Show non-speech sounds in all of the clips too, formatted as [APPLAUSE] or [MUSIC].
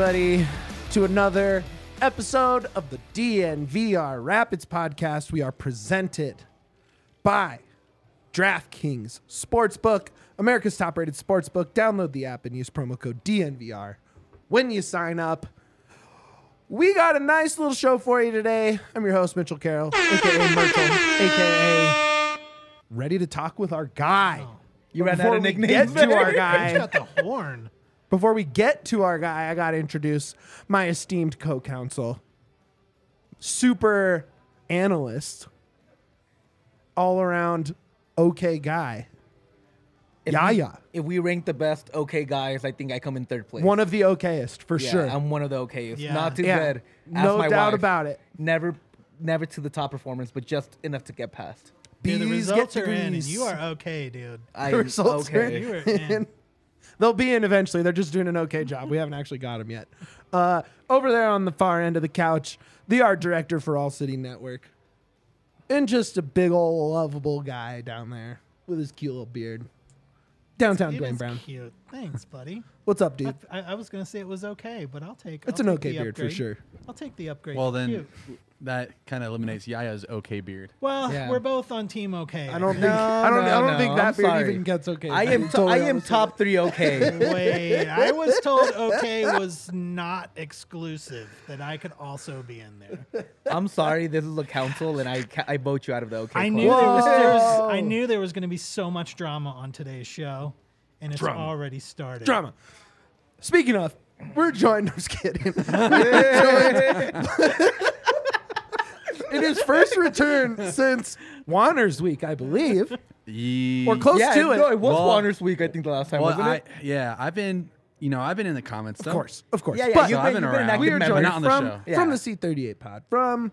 everybody, to another episode of the DNVR Rapids podcast. We are presented by DraftKings Sportsbook, America's top rated sportsbook. Download the app and use promo code DNVR when you sign up. We got a nice little show for you today. I'm your host, Mitchell Carroll, aka Myrtle, aka ready to talk with our guy. Oh. You ran out of nicknames. get to our He's [LAUGHS] guy, got the horn. Before we get to our guy, I got to introduce my esteemed co counsel, super analyst, all around okay guy, If Yaya. We, if we rank the best okay guys, I think I come in third place. One of the okayest, for Yeah, sure. I'm one of the okayest. Yeah. Not too Yeah, good. Ask no my doubt wife. about it. Never, never to the top performance, but just enough to get past. Dude, the results get are in, and you are okay, dude. I The am results are okay. You are in. They'll be in eventually. They're just doing an okay job. We haven't actually got them yet. Uh, over there on the far end of the couch, the art director for All City Network, and just a big old lovable guy down there with his cute little beard. Downtown It Duane is Brown. cute. Thanks, buddy. [LAUGHS] What's up, dude? I, I was gonna say it was okay, but I'll take. It's I'll an take okay the beard for sure. I'll take the upgrade. Well, then Cute. That kind of eliminates Yaya's okay beard. Well, Yeah. we're both on team okay. I don't [LAUGHS] think No, I don't no, I don't no, think that I'm beard sorry. even gets okay. I am. be [LAUGHS] T- totally I am top three okay. [LAUGHS] Wait, I was told okay was not exclusive. That I could also be in there. I'm sorry. This is a council, and I ca- I vote you out of the okay. I club. knew there was, there was. I knew there was going to be so much drama on today's show, and it's Drama. already started. drama. Speaking of, we're joined. I'm just kidding. In his first return since Juanner's Week, I believe, Ye- or close Yeah, to it. no, it was Well- Juanner's week. I think the last time Well, wasn't I, it? yeah, I've been, you know, I've been in the comments. Of course, of course. Yeah, yeah. But You've I've been, been you've been an around. active we are member. joined not on the from, show. Yeah. from the C38 pod, from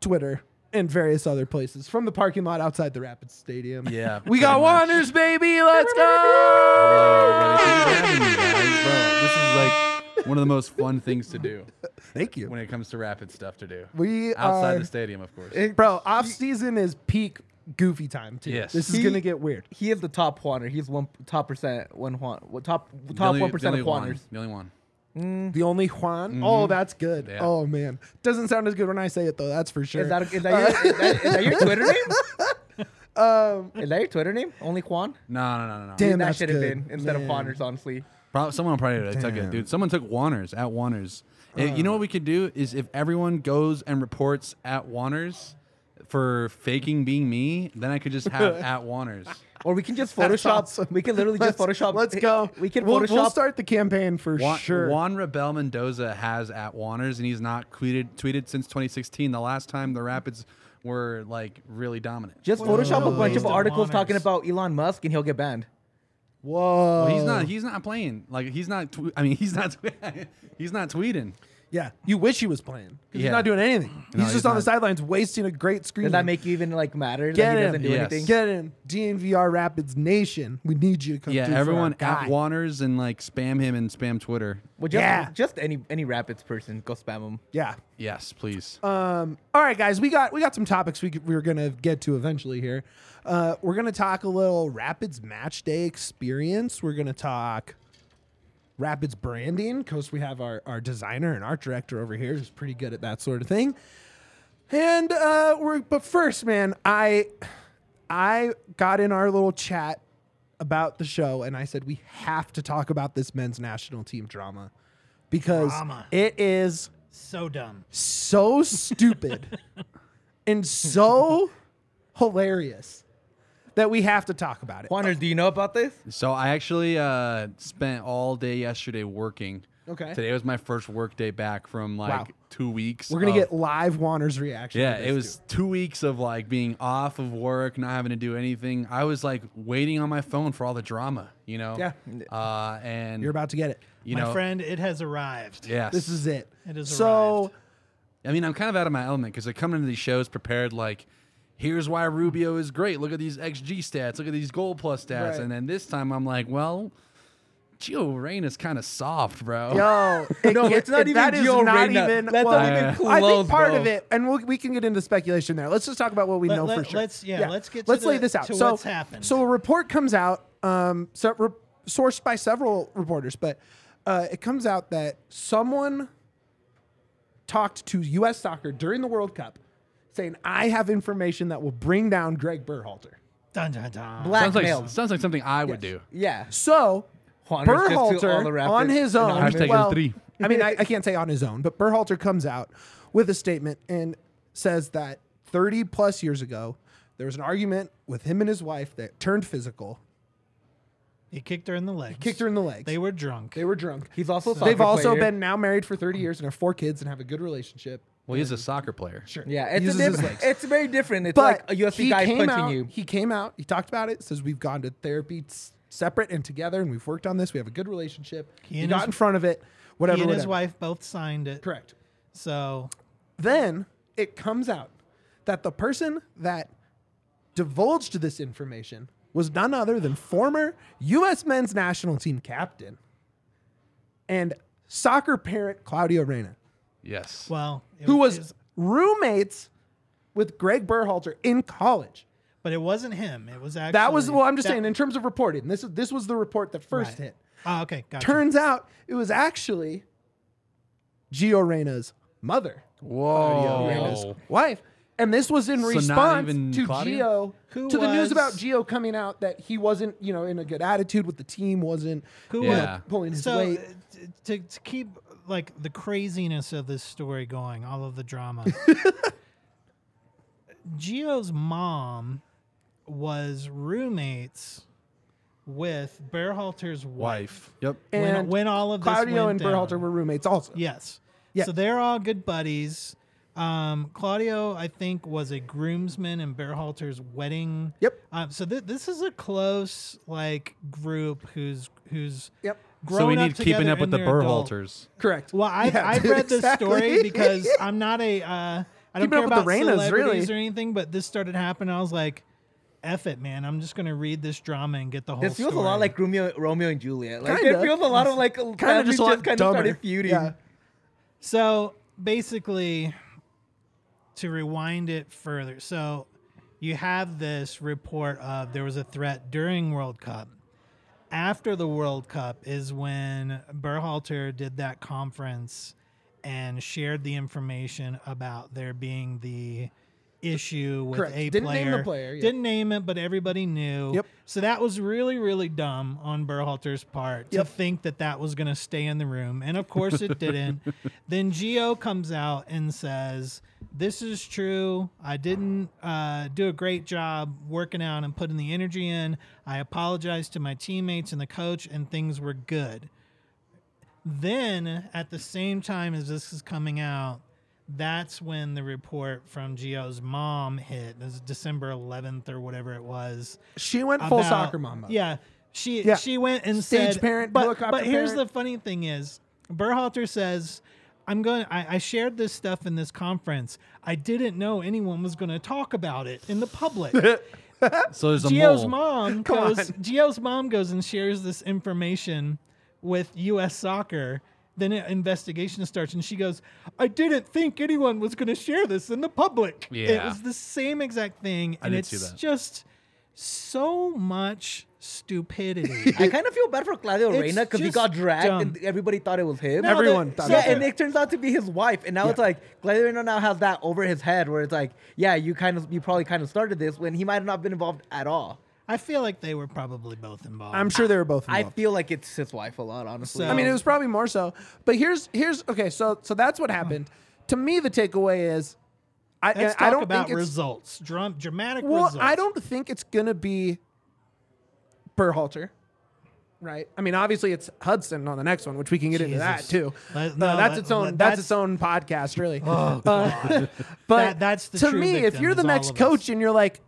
Twitter, and various other places, from the parking lot outside the Rapids Stadium. Yeah, [LAUGHS] We got pretty. Juanners, baby. Let's go. everybody. Thank you for having me, guys. Bro, this is like one of the most fun things to do [LAUGHS] Thank you. when it comes to rapid stuff to do. We Outside are, the stadium, of course. bro. Off season is peak goofy time too. Yes. This is gonna get weird. He is the top Juanner. He's one top percent. One Juan. Top The top only- one the only of one. Juanners. The only one. The only Juan. Oh, that's good. Mm-hmm. Yeah. Oh man, doesn't sound as good when I say it though. That's for sure. Is that, is, that your, is, that, is that your Twitter name? [LAUGHS] um, Is that your Twitter name? Only Juan? No, no, no, no, no. Damn, that should have been instead Man. of Juanners, honestly. Pro- someone probably took it, dude. Someone took Juanners at Juanners. Eh, you know what we could do is if everyone goes and reports at Juanners for faking being me, then I could just have [LAUGHS] at Juanners. Or we can just Photoshop. awesome. We can literally just [LAUGHS] Let's- Photoshop. Let's go. We can We'll, Photoshop. we'll start the campaign for Juan, sure. Juan Rebel Mendoza has at Juanners, and he's not tweeted tweeted since 2016, the last time the Rapids were like really dominant. Just Whoa. Photoshop a bunch Waste of of articles talking about Elon Musk, and he'll get banned. Whoa. Well, he's not. He's not playing. Like he's not. Tw- I mean, he's not. [LAUGHS] he's not tweeting. Yeah, you wish he was playing 'cause he's Yeah. not doing anything. No, he's just he's on the not. sidelines wasting a great screen. Does that make you even like matter Get that he him. doesn't do Yes. anything? Get in DNVR Rapids Nation. We need you to come. Yeah, through for everyone our guy. at Juanners and like spam him and spam Twitter. Well, just, Yeah. just any any Rapids person, go spam him. Yeah. Yes, please. Um. All right, guys. We got we got some topics we could- we were gonna get to eventually here. Uh, we're gonna talk a little Rapids match day experience. We're gonna talk Rapids branding because we have our our designer and art director over here who's pretty good at that sort of thing. And uh, we're but first, man, I I got in our little chat about the show and I said we have to talk about this men's national team drama because Drama. it is So dumb. so stupid [LAUGHS] and so hilarious that we have to talk about it. Juanners, do you know about this? So I actually uh, spent all day yesterday working. Okay. Today was my first work day back from like Wow. two weeks. We're gonna of- get live Juanner's reaction. Yeah, to it this, was two weeks of like being off of work, not having to do anything. I was like waiting on my phone for all the drama, you know. Yeah. Uh, and dude. You're about to get it. you My know, friend, it has arrived. yes, This is it. It has so. arrived. I mean, I'm kind of out of my element because I come into these shows prepared like, here's why Rubio is great. Look at these XG stats. Look at these goal plus stats. Right. And then this time I'm like, well, Gio Reyna's kind of soft, bro. Yo, [LAUGHS] it No, it's not it- even that is Gio not Reyna. even. That's well, not even I think part bro. of it, and we'll, we can get into speculation there. Let's just talk about what we Let- know let- for sure. let's- yeah, let's get let's lay the- this out. so, what's happened. so a report comes out, um, so, re- sourced by several reporters, but uh, it comes out that someone talked to U.S. Soccer during the World Cup, saying, "I have information that will bring down Greg Berhalter." Dun, dun, dun. Ah. Sounds Blackmail. like sounds like something I would do. yeah. So Juanner's just to all Berhalter Rapids on his own. anonymous. Hashtag well, three. I mean, I, I can't say on his own, but Berhalter comes out with a statement and says that 30 plus years ago, there was an argument with him and his wife that turned physical. He kicked her in the legs. Kicked her in the legs. They were drunk. They were drunk. He's also a They've also player. been now married for 30 years and have four kids and have a good relationship. Well, he's a soccer player. Sure. Yeah, it's a uses diff- it's very different. It's but like a UFC he guy came punching out, you. He came out. He talked about it. Says we've gone to therapy s- separate and together, and we've worked on this. We have a good relationship. He, He and got his- in front of it. Whatever. he and his whatever. wife both signed it. Correct. So Then it comes out that the person that divulged this information was none other than former U.S. men's national team captain and soccer parent Claudio Reyna, Yes. well, it who was it roommates with Greg Berhalter in college. but it wasn't him. It was actually That was well. I'm just that- saying in terms of reporting. This is this was the report that first Right. hit. Oh, okay, gotcha. Turns out it was actually Gio Reyna's mother, Claudio Reyna's Whoa. wife, and this was in So response to Claudio? Gio Who to the news about Gio coming out that he wasn't you know in a good attitude with the team, wasn't Who you know, pulling his so weight. uh, to, to keep like the craziness of this story going, all of the drama. [LAUGHS] Gio's mom was roommates with Berhalter's wife. Wife. Yep. When, And when all of this Claudio went and Berhalter down. were roommates also. Yes. Yeah. So they're all good buddies. Um, Claudio, I think, was a groomsman in Berhalter's wedding. Yep. Um, so th- this is a close like group who's who's Yep. Grown So we up need keeping up with the their adult- Berhalters. Correct. Well, I've, Yeah, I've dude, read this exactly. story [LAUGHS] because I'm not a uh, I don't Keeping care up with the about Reynas, celebrities really. or anything, but this started happening. I was like, "F it, man! I'm just gonna read this drama and get the whole." This feels a story. lot like Romeo, Romeo and Juliet. Like Kinda. it feels a lot of like kind of families just a lot kind of dumber. started feuding. Yeah. So basically, to rewind it further, so you have this report of there was a threat during World Cup. After the World Cup is when Berhalter did that conference and shared the information about there being the issue with Correct. a Didn't name the player, yeah. Didn't name it, but everybody knew. Yep. So that was really, really dumb on Berhalter's part Yep. to think that that was going to stay in the room, and of course it didn't. [LAUGHS] then Gio comes out and says, "This is true. I didn't uh, do a great job working out and putting the energy in. I apologize to my teammates and the coach, and things were good." Then, at the same time as this is coming out, that's when the report from Gio's mom hit. It was December 11th or whatever it was. She went full about- soccer mom. Yeah, she Yeah. she went and Stage said, parent, But, but here's parent. the funny thing is, Berhalter says. I'm going. I, I shared this stuff in this conference. I didn't know anyone was going to talk about it in the public. [LAUGHS] So there's a Gio's mole. mom Come goes. on. Gio's mom goes and shares this information with U.S. Soccer. Then an investigation starts, and she goes, "I didn't think anyone was going to share this in the public." Yeah. it was the same exact thing, and it's see that. just so much stupidity. [LAUGHS] I kind of feel bad for Claudio It's Reyna because he got dragged dumb. and everybody thought it was him. No, Everyone the- thought yeah, it and it turns out to be his wife, and now it's like Claudio Reyna now has that over his head where it's like, yeah, you kind of, you probably kind of started this when he might have not been involved at all. I feel like they were probably both involved. I'm sure they were both involved. I involved. feel like it's his wife a lot, honestly. So- I mean, it was probably more so. But here's here's okay. So so that's what happened. To me, the takeaway is, I Let's talk I don't about think it's results. Drum, dramatic well. results. I don't think it's gonna be Berhalter, right? I mean, obviously it's Hudson on the next one, which we can get into that Jesus. too. Let- no, no, that's let- its own. let- that's, that's- its own podcast, really. Oh, Uh, [LAUGHS] but That- that's the to true me, if victim you're is the all next of us. coach and you're like,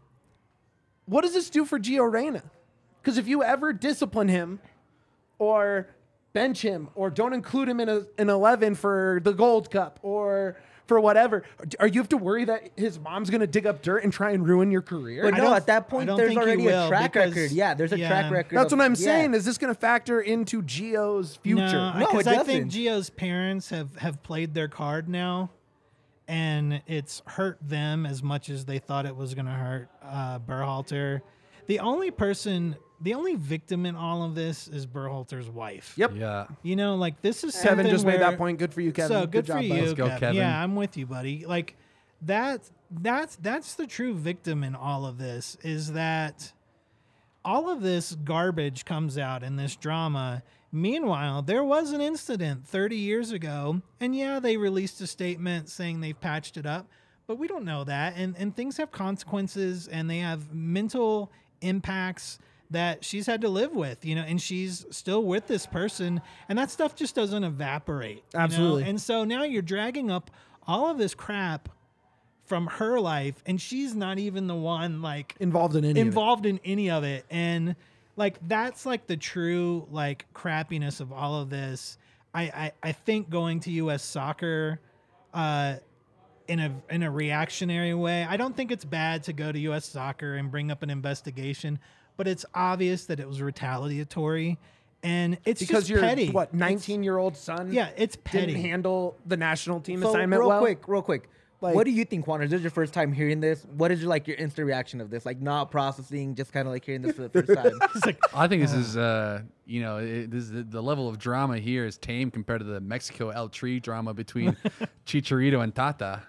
what does this do for Gio Reyna? Because if you ever discipline him or bench him or don't include him in a, an 11 for the Gold Cup or for whatever, are you have to worry that his mom's going to dig up dirt and try and ruin your career? but I no, at that point, there's already a track record. Yeah, there's a yeah. track record. That's of- what I'm yeah. saying. Is this going to factor into Gio's future? No, No, because it I think doesn't. Gio's parents have have played their card now, and it's hurt them as much as they thought it was going to hurt uh, Berhalter. The only person the only victim in all of this is Berhalter's wife. Yep. Yeah. You know, like this is Kevin something just made that point. Good for you, Kevin. So good, for job, you. Let's go, Kev. Kevin. Yeah, I'm with you, buddy. Like that. That's that's the true victim in all of this. Is that all of this garbage comes out in this drama. Meanwhile, there was an incident 30 years ago, and yeah, they released a statement saying they've patched it up, but we don't know that. And and things have consequences, and they have mental impacts that she's had to live with, you know, and she's still with this person, and that stuff just doesn't evaporate. you know? Absolutely. And so now you're dragging up all of this crap from her life, and she's not even the one like Involved in any of it. involved in any of it and like that's like the true like crappiness of all of this i i, I think going to us soccer uh in a in a reactionary way i don't think it's bad to go to us soccer and bring up an investigation but it's obvious that it was retaliatory and it's because just your petty what 19 year old son yeah it's petty didn't handle the national team So assignment real well. quick, real quick. Like- what do you think, Juan? Is this your first time hearing this? What is your like your instant reaction of this? Like not processing, just kind of like hearing this for the first time. [LAUGHS] It's like, I think this is, uh, you know, it, this is the level of drama here is tame compared to the Mexico El Tri drama between [LAUGHS] Chicharito and Tata.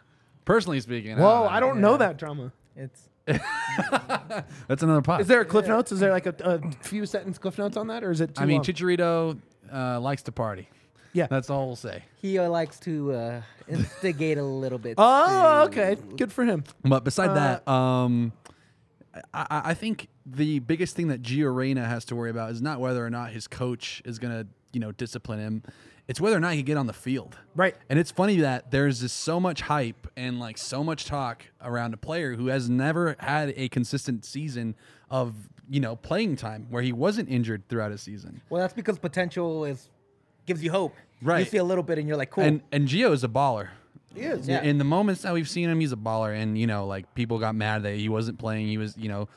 Personally speaking, Whoa, uh, I don't know that drama. It's [LAUGHS] That's another pot. Is there a cliff notes? Is there like a, a few sentence cliff notes on that, or is it? Too I mean, long? Chicharito uh, likes to party. Yeah. That's all we'll say. he uh, likes to uh, instigate a little bit. [LAUGHS] Oh, too. okay. Good for him. But beside Uh, that, um, I, I I think the biggest thing that Gio Reyna has to worry about is not whether or not his coach is going to, you know, discipline him. It's whether or not he can get on the field. Right. And it's funny that there's just so much hype and like so much talk around a player who has never had a consistent season of, you know, playing time where he wasn't injured throughout his season. Well, that's because potential is gives you hope. Right. You Right. see a little bit, and you're like, cool. And and Gio is a baller. He is. Yeah. In the moments that we've seen him, he's a baller, and you know, like people got mad that he wasn't playing. He was, you know,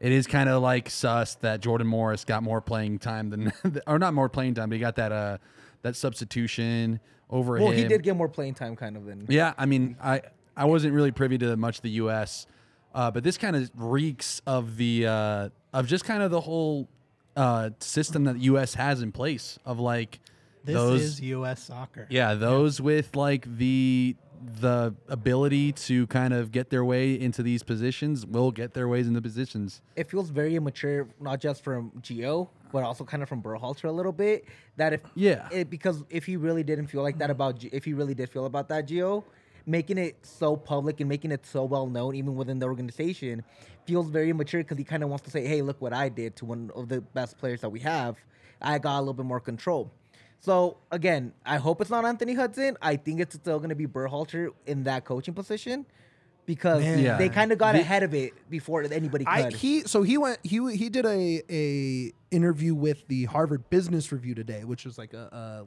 it is kind of like sus that Jordan Morris got more playing time than, [LAUGHS] or not more playing time, but he got that uh that substitution over well, him. he did get more playing time, kind of than. Yeah, I mean, I I wasn't really privy to much of the U.S., uh, but this kind of reeks of the uh, of just kind of the whole uh, system that the U.S. has in place of like this those is us soccer yeah, those with like the the ability to kind of get their way into these positions will get their ways into positions. It feels very immature, not just from Gio, but also kind of from Berhalter a little bit. That if Yeah. it, because if he really didn't feel like that mm-hmm. about, G- if he really did feel about that Gio, making it so public and making it so well known, even within the organization, feels very immature because he kind of wants to say, "Hey, look what I did to one of the best players that we have. I got a little bit more control." So again, I hope it's not Anthony Hudson. I think it's still going to be Berhalter in that coaching position because Man. Yeah. they kind of got The- ahead of it before anybody could. I he so he went he he did a a interview with the Harvard Business Review today, which was like a, a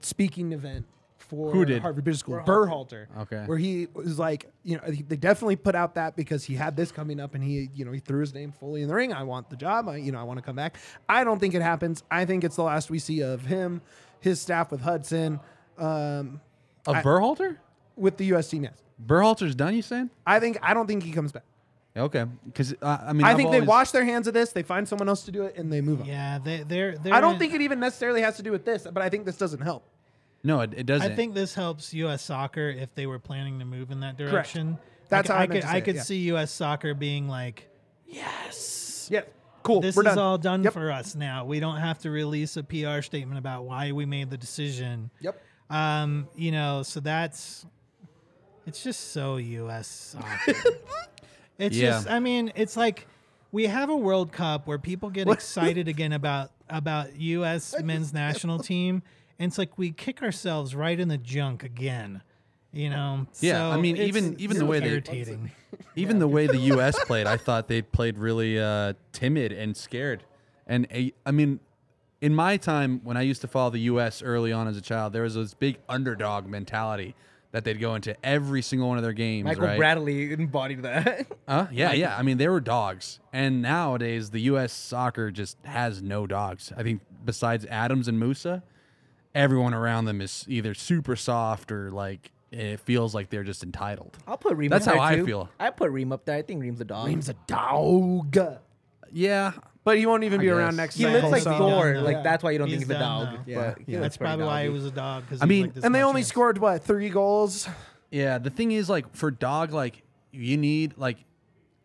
speaking event for Who did? Harvard Business School. Berhalter. Berhalter. Okay. Where he was like, you know, he- they definitely put out that because he had this coming up and he, you know, he threw his name fully in the ring. I want the job. I, you know, I want to come back. I don't think it happens. I think it's the last we see of him, his staff with Hudson, um, Of I- Berhalter? with the U.S. team. Yes. Berhalter's done. You saying? I think I don't think he comes back. Okay, because uh, I mean, I I've think they wash their hands of this. They find someone else to do it, and they move on. yeah they, they're, they're I don't in- think it even necessarily has to do with this, but I think this doesn't help. No, it, it doesn't. I think this helps U.S. soccer if they were planning to move in that direction. That's I, how I I could to I say it, could yeah. see U.S. soccer being like, yes, Yeah, cool. this We're is done. all done Yep. for us now. We don't have to release a PR statement about why we made the decision. Yep. Um, you know, so that's it's just so U.S. soccer. [LAUGHS] it's Yeah. just, I mean, it's like we have a World Cup where people get [LAUGHS] excited again about about [LAUGHS] U.S. men's national team, and it's like we kick ourselves right in the junk again. You know? Yeah, I mean, it's- even- even the it's way they- irritating. [LAUGHS] even the way the U.S. played, I thought they played really uh, timid and scared. And a, I mean, in my time when I used to follow the U.S. early on as a child, there was this big underdog mentality that they'd go into every single one of their games. Michael right? Bradley embodied that. Uh, yeah, yeah. I mean, they were dogs, and nowadays the U.S. soccer just has no dogs. I think besides Adams and Musah, everyone around them is either super soft or like it feels like they're just entitled. I'll put Ream. Up. That's up how there I too. feel. I put Ream up there. I think Ream's a dog. Ream's a dog. Yeah, but he won't even I be around guess. next. He looks like so- Thor. Yeah. Like that's why you don't think He's he's a dog. now. Yeah. But Yeah. That's probably why he was a dog. Because I mean- like this And they only in. scored what three goals? Yeah, the thing is, like for dog, like you need like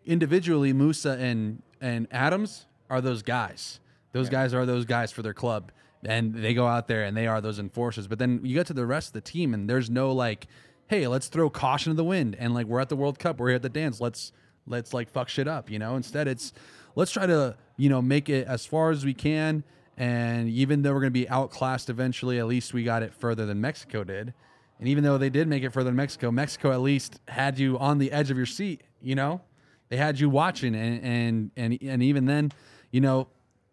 individually, Musah and and Adams are those guys. Those guys are those guys for their club, and they go out there and they are those enforcers. But then you get to the rest of the team, and there's no like, hey, let's throw caution to the wind, and like we're at the World Cup, we're here at the dance, let's let's like fuck shit up, you know. Instead, it's let's try to you know make it as far as we can. And even though we're to be outclassed eventually, at least we got it further than Mexico did. And even though they did make it further than Mexico, Mexico at least had you on the edge of your seat. You know, they had you watching, and and and, and even then, you know,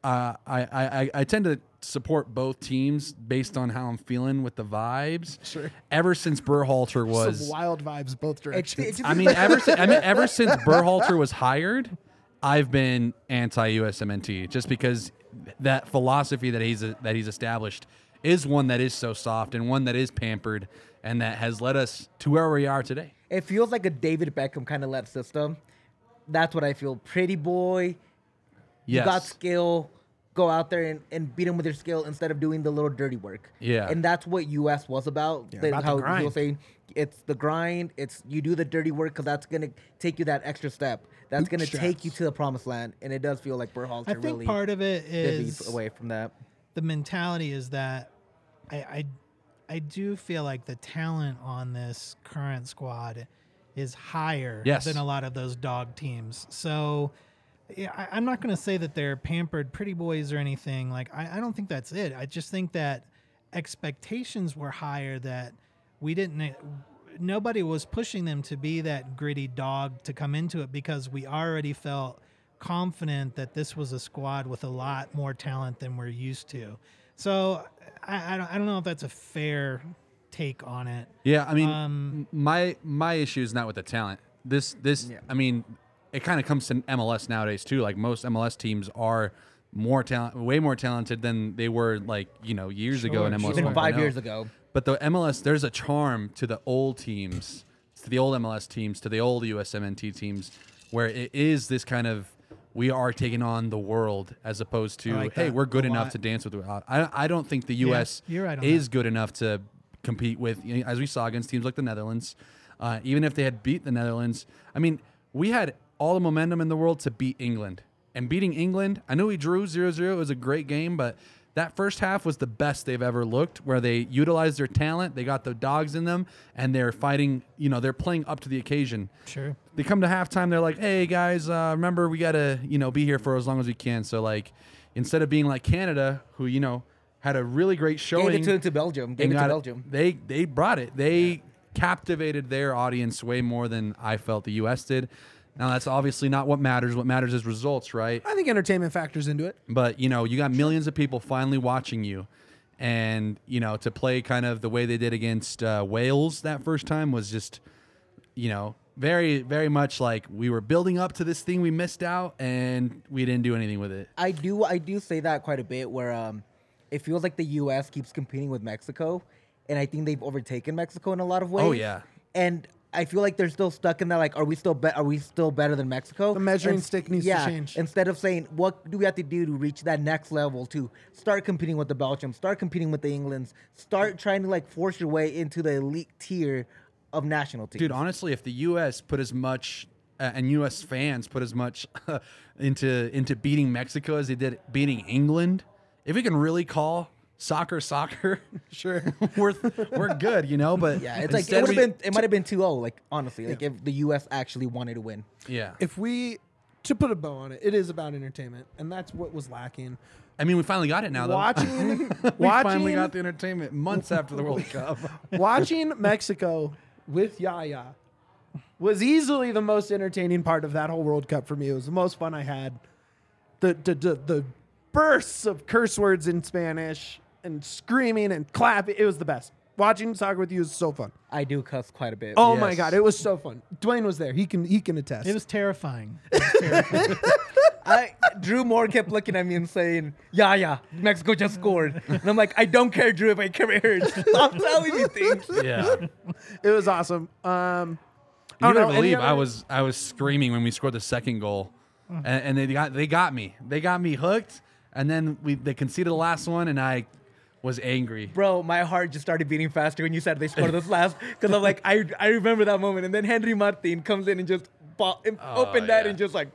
uh, I, I I tend to support both teams based on how I'm feeling with the vibes. Sure. Ever since Berhalter was, Some wild vibes both directions. it just I mean, [LAUGHS] ever since I mean, ever since Berhalter was hired, I've been anti USMNT just because that philosophy that he's that he's established is one that is so soft and one that is pampered and that has led us to where we are today. it feels like a David Beckham kind of led system. That's what I feel. Pretty boy, Yes. you got skill. Go out there and, and beat him with your skill instead of doing the little dirty work. Yeah. and that's what US was about. Yeah, The- about the how grind. he was saying it's the grind. It's you do the dirty work because that's gonna take you that extra step. That's gonna take you to the promised land. And it does feel like Berhalter I think really part of it is divvies is away from that. the mentality is that I, I I do feel like the talent on this current squad is higher Yes. than a lot of those dog teams. So yeah, I, I'm not going to say that they're pampered pretty boys or anything. Like I, I don't think that's it. I just think that expectations were higher that we didn't. Nobody was pushing them to be that gritty dog to come into it because we already felt confident that this was a squad with a lot more talent than we're used to. So I, I, don't, I don't know if that's a fair take on it. Yeah, I mean, Um, my my issue is not with the talent. This this Yeah. I mean, it kind of comes to MLS nowadays too. Like most MLS teams are more talent, way more talented than they were like you know years ago in MLS. sure. Even five years ago. But the MLS, there's a charm to the old teams, to the old MLS teams, to the old USMNT teams, where it is this kind of we are taking on the world as opposed to like hey we're good enough lot. to dance with. The, I I don't think the U.S. you're right is good enough to compete with you know, as we saw against teams like the Netherlands. Uh, even if they had beat the Netherlands, I mean we had all the momentum in the world to beat England. And beating England, I know we drew 0-0. It was a great game, but that first half was the best they've ever looked, where they utilized their talent, they got the dogs in them, and they're fighting, you know, they're playing up to the occasion. Sure. They come to halftime, they're like, hey guys, uh, remember we gotta, you know, be here for as long as we can. So like instead of being like Canada, who, you know, had a really great showing Gave it to, to Belgium. Gave it to got Belgium. They they brought it. They captivated their audience way more than I felt the US did. Now that's obviously not what matters. What matters is results, right? I think entertainment factors into it. But you know, you got millions of people finally watching you, and you know to play kind of the way they did against uh, Wales that first time was just, you know, very very much like we were building up to this thing we missed out, and we didn't do anything with it. I do I do say that quite a bit where um it feels like the US keeps competing with Mexico and I think they've overtaken Mexico in a lot of ways. Oh, yeah. And I feel like they're still stuck in that like are we still be- are we still better than Mexico? The measuring And- stick needs to change. Instead of saying what do we have to do to reach that next level to start competing with the Belgium, start competing with the Englands, start trying to like force your way into the elite tier of national teams. Dude, honestly, if the U.S. put as much uh, and U.S. fans put as much [LAUGHS] into into beating Mexico as they did beating England, if we can really call soccer soccer, [LAUGHS] Sure. [LAUGHS] we're we're good, you know. But yeah, it's like it would have we- been it might have been 2-0 like honestly, like if the US actually wanted to win. Yeah, if we to put a bow on it, it is about entertainment, and that's what was lacking. I mean, we finally got it now. Though Watching, [LAUGHS] we watching, finally got the entertainment months after the World Cup. watching Mexico with Yaya was easily the most entertaining part of that whole World Cup for me. It was the most fun I had. The the the, the bursts of curse words in Spanish and screaming and clapping. It was the best. Watching soccer with you is so fun. I do cuss quite a bit. Oh my Yes. god, it was so fun. Duane was there. He can he can attest. It was terrifying. [LAUGHS] It was terrifying. I Drew Moore kept looking at me and saying, "Yeah, yeah, Mexico just scored," and I'm like, "I don't care, Drew. If I care, it hurts. Stop telling me things." [LAUGHS] yeah, [LAUGHS] it was awesome. Um, you I don't better know, any believe I other- was I was screaming when we scored the second goal. and, and they got they got me. They got me hooked, and then we they conceded the last one, and I was angry. Bro, my heart just started beating faster when you said they scored this last. Because I'm like, I, I remember that moment. And then Henry Martin comes in and just ball, and Oh, open that yeah. and just like,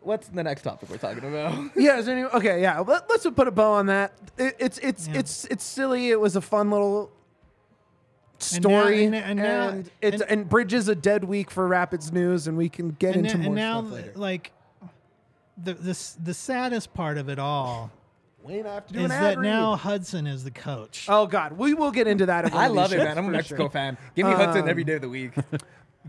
what's the next topic we're talking about? [LAUGHS] Yeah. Is there any, okay. Yeah. Let, us put a bow on that. It, it's it's Yeah. it's it's silly. It was a fun little And now- story, and- and, and now- it's and- and, bridges a dead week for Rapids news, and we can get and, into now, more and now stuff later. like the, the the saddest part of it all Wait, I have to do is an that read. now Hudson is the coach. Oh God, we will get into that. [LAUGHS] I love it, man. I'm a Mexico sure. fan. Give me Hudson Um, every day of the week.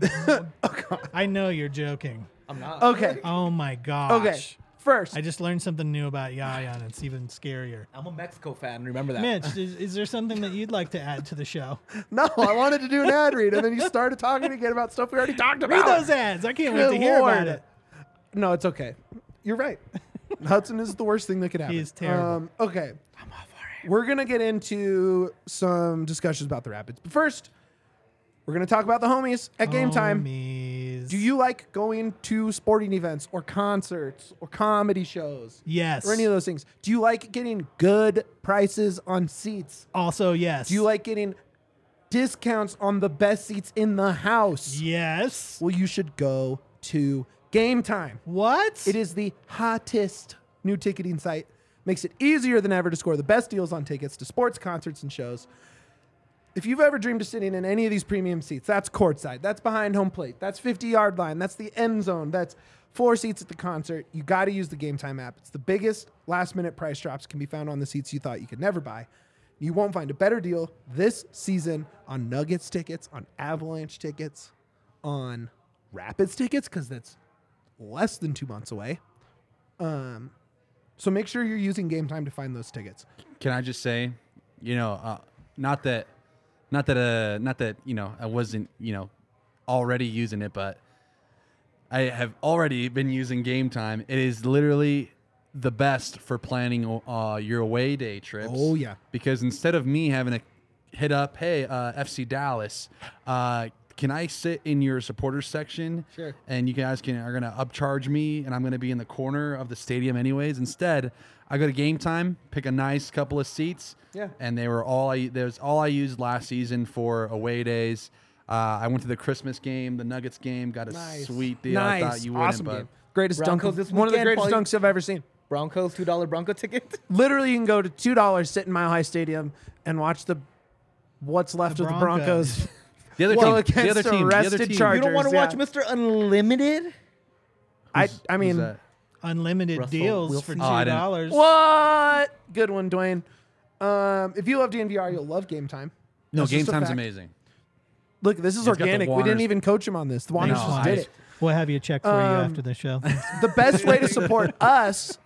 [LAUGHS] [LAUGHS] I know you're joking. I'm not. Okay. Oh my gosh. Okay. First, I just learned something new about Yaya, and it's even scarier. I'm a Mexico fan. Remember that. Mitch, is, is there something that you'd like to add to the show? no, I wanted to do an ad read, and then you started talking again about stuff we already talked about. Read those ads. I can't wait Good to hear about it. No, it's okay. You're right. Hudson is the worst thing that could happen. He's terrible. Um, okay. I'm all for it. We're gonna get into some discussions about the Rapids, but first, we're gonna talk about the homies at game time. Homies. Do you like going to sporting events or concerts or comedy shows Yes. or any of those things? Do you like getting good prices on seats? Also, yes. Do you like getting discounts on the best seats in the house? Yes. Well, you should go to Game Time. What? It is the hottest new ticketing site. Makes it easier than ever to score the best deals on tickets to sports, concerts, and shows. If you've ever dreamed of sitting in any of these premium seats, that's courtside, that's behind home plate, that's 50 yard line, that's the end zone, that's four seats at the concert. You got to use the Game Time app. It's the biggest last minute price drops can be found on the seats you thought you could never buy. You won't find a better deal this season on Nuggets tickets, on Avalanche tickets, on Rapids tickets, because that's less than two months away. Um, so make sure you're using Game Time to find those tickets. Can I just say, you know, uh, not that, not that, uh, not that you know, I wasn't, you know, already using it, but I have already been using Game Time. It is literally the best for planning uh, your away day trips. Oh, yeah. because instead of me having to hit up, hey, uh, FC Dallas, uh, can I sit in your supporters section? Sure. And you guys can are gonna upcharge me, and I'm gonna be in the corner of the stadium anyways. Instead, I go to game time, pick a nice couple of seats. Yeah. And they were all I there's all I used last season for away days. Uh, I went to the Christmas game, the Nuggets game, got a Nice. sweet deal. Nice. I thought you wouldn't, awesome but game. Greatest Broncos dunk. this one of the greatest probably- dunks I've ever seen. Broncos, $2 Bronco ticket. [LAUGHS] Literally, you can go to two dollars, sit in Mile High Stadium, and watch the what's left The of the Broncos. [LAUGHS] Broncos. the other Well, team, the other against team, the other arrested team. Chargers. you don't want to yeah. watch Mr. Unlimited? I, Who's- I who's mean. Unlimited Russell deals for Wilson. two Oh, I didn't- dollars. what? Good one, Duane. Um, if you love DNVR, you'll love Game Time. no, That's game time's fact. amazing. Look, this is It's got the organic. We didn't even coach him on this. The Juanners No, just I- did it. We'll have you check for you Um, after the show. [LAUGHS] the best way to support [LAUGHS] us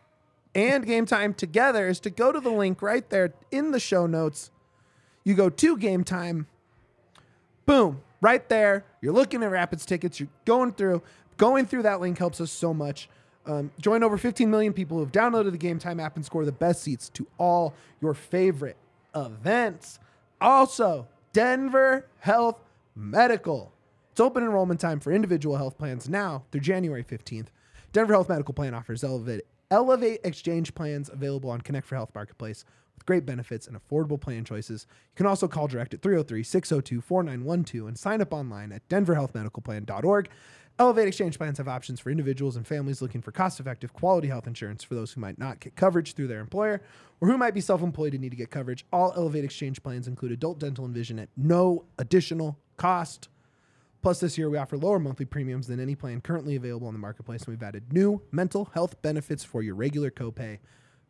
and Game Time together is to go to the link right there in the show notes. You go to Game Time, boom, right there. You're looking at Rapids tickets. You're going through. Going through that link helps us so much. Um, join over 15 million people who have downloaded the Game Time app and score the best seats to all your favorite events. Also, Denver Health Medical. It's open enrollment time for individual health plans now through January 15th. Denver Health Medical Plan offers Elevate, Elevate exchange plans available on Connect for Health Marketplace great benefits and affordable plan choices. You can also call direct at 303 602 4912 and sign up online at denverhealthmedicalplan.org. Elevate exchange plans have options for individuals and families looking for cost effective, quality health insurance for those who might not get coverage through their employer or who might be self employed and need to get coverage. All Elevate exchange plans include adult dental and vision at no additional cost. Plus, this year we offer lower monthly premiums than any plan currently available on the marketplace, and we've added new mental health benefits for your regular copay.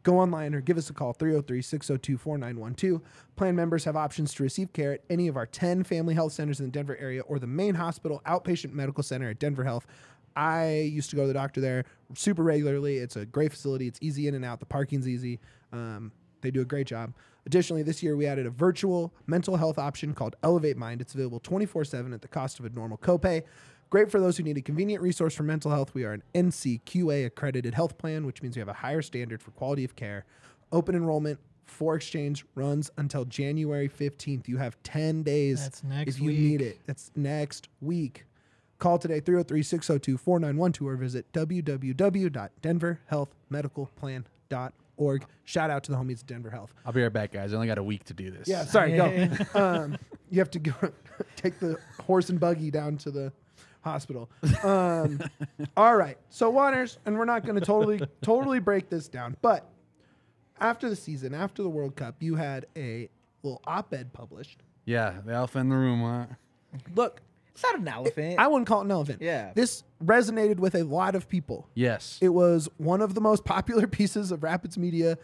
Go online or give us a call 303 602 4912. Plan members have options to receive care at any of our 10 family health centers in the Denver area or the main hospital outpatient medical center at Denver Health. I used to go to the doctor there super regularly. It's a great facility. It's easy in and out. The parking's easy. Um, they do a great job. Additionally, this year we added a virtual mental health option called Elevate Mind. It's available 24 7 at the cost of a normal copay. Great for those who need a convenient resource for mental health. We are an NCQA accredited health plan, which means we have a higher standard for quality of care. Open enrollment for exchange runs until January 15th. You have 10 days That's next if you need it. That's next week. Call today 303 602 4912 or visit www.denverhealthmedicalplan.org. Shout out to the homies at Denver Health. I'll be right back, guys. I only got a week to do this. Yeah, sorry, go. [LAUGHS] um, you have to go [LAUGHS] take the horse and buggy down to the hospital. Um, [LAUGHS] all right, so Juanners, and we're not going to totally [LAUGHS] totally break this down, but after the season, after the World Cup, you had a little op-ed published. Yeah, the elephant in the room. Huh? Look, It's not an elephant. I wouldn't call it an elephant. Yeah. this resonated with a lot of people. Yes. It was one of the most popular [LAUGHS] pieces of Rapids media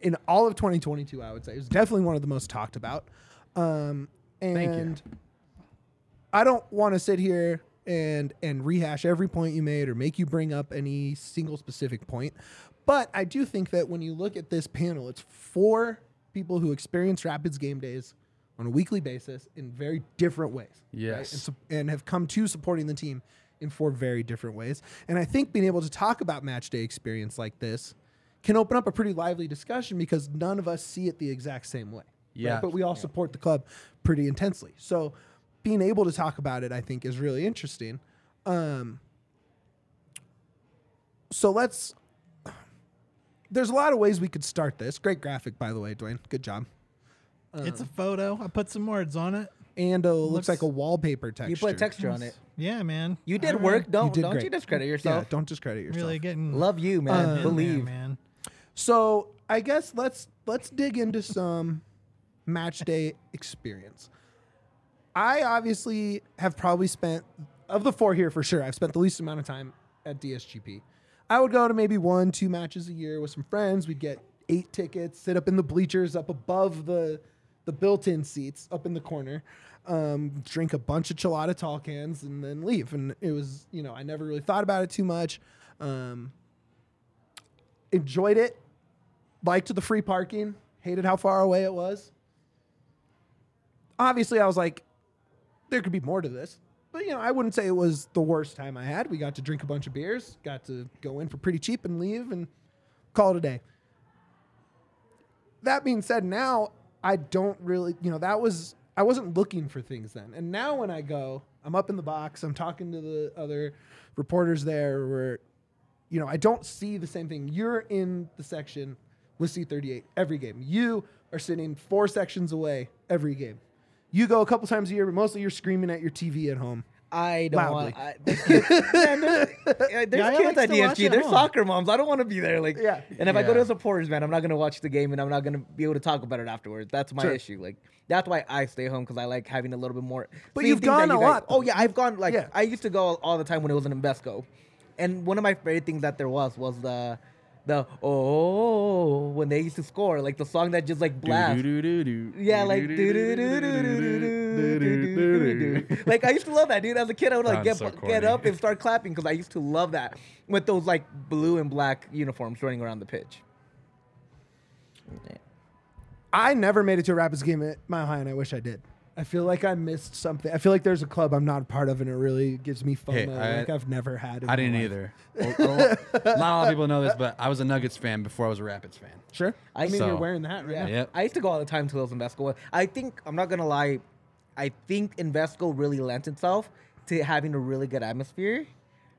in all of 2022. I would say it was definitely one of the most talked about. Um, and Thank you. I don't want to sit here and and rehash every point you made or make you bring up any single specific point, but I do think that when you look at this panel, it's four people who experience Rapids game days on a weekly basis in very different ways. Yes. And, sup- and have come to supporting the team in four very different ways. And I think being able to talk about match day experience like this can open up a pretty lively discussion because none of us see it the exact same way. right? Yeah. But we all support the club pretty intensely. So being able to talk about it, I think, is really interesting. Um, so let's. There's a lot of ways we could start this. Great graphic, by the way, Duane. Good job. it's a photo. I put some words on it. And uh, looks, Looks- like a wallpaper texture. you put texture on it. Yeah, man. You did I work. Don't did don't great. you discredit Yeah, yourself. don't discredit yourself. Really getting Love you, man. In there, Believe. man. So I guess let's let's dig into some [LAUGHS] match day experience. I obviously have probably spent of the four here for sure. I've spent the least amount of time at DSGP. I would go to maybe one, two matches a year with some friends. We'd get eight tickets, sit up in the bleachers up above the the built-in seats up in the corner, um, drink a bunch of chilada tall cans, and then leave. And it was, you know, I never really thought about it too much. Um, enjoyed it liked the free parking, hated how far away it was. Obviously, I was like, there could be more to this. But, you know, I wouldn't say it was the worst time I had. We got to drink a bunch of beers, got to go in for pretty cheap and leave and call it a day. That being said, now I don't really, you know, that was, I wasn't looking for things then. And now when I go, I'm up in the box, I'm talking to the other reporters there where you know, I don't see the same thing. You're in the section with C38 every game. You are sitting four sections away every game. You go a couple times a year, but mostly you're screaming at your TV at home. I don't Loudly. want. I, [LAUGHS] there's kids, man, there's, yeah, there's Guy kids likes at to watch DSG. at They're home. soccer moms. I don't want to be there. Like, Yeah. And if I go Yeah. to supporters, man, I'm not gonna watch the game, and I'm not gonna be able to talk about it afterwards. That's my Sure. issue. Like, that's why I stay home because I like having a little bit more. But you've gone you a guys- lot, Oh yeah, I've gone. Like, Yeah. I used to go all the time when it was in Invesco, and one of my favorite things that there was was the the oh when they used to score, like the song that just like blast, Yeah, like like I used to love that, dude. As a kid, I would like get so get up and start clapping because I used to love that with those like blue and black uniforms running around the pitch. I never made it to a Rapids game at Mile High, and I wish I did. I feel like I missed something. I feel like there's a club I'm not a part of, and it really gives me FOMO Hey, I- like I've never had. In I didn't life. either. [LAUGHS] Well, well, not a lot of people know this, but I was a Nuggets fan before I was a Rapids fan. Sure. I, I mean, So- you're wearing that right Yeah, now. Yep. I used to go all the time to those Invesco. I think I'm not gonna lie, I think Invesco really lent itself to having a really good atmosphere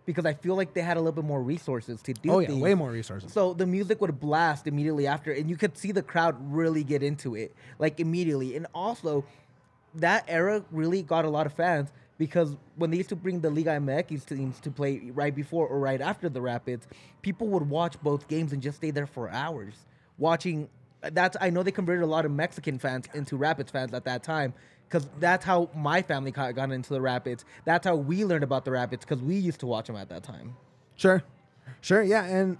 because I feel like they had a little bit more resources to do. Oh yeah, things. way more resources. So the music would blast immediately after, and you could see the crowd really get into it, like immediately. And also, that era really got a lot of fans because when they used to bring the Liga MX teams to play right before or right after the Rapids, people would watch both games and just stay there for hours watching. That's I know they converted a lot of Mexican fans into Rapids fans at that time. Because that's how my family got into the Rapids. That's how we learned about the Rapids because we used to watch them at that time. Sure, sure, yeah, and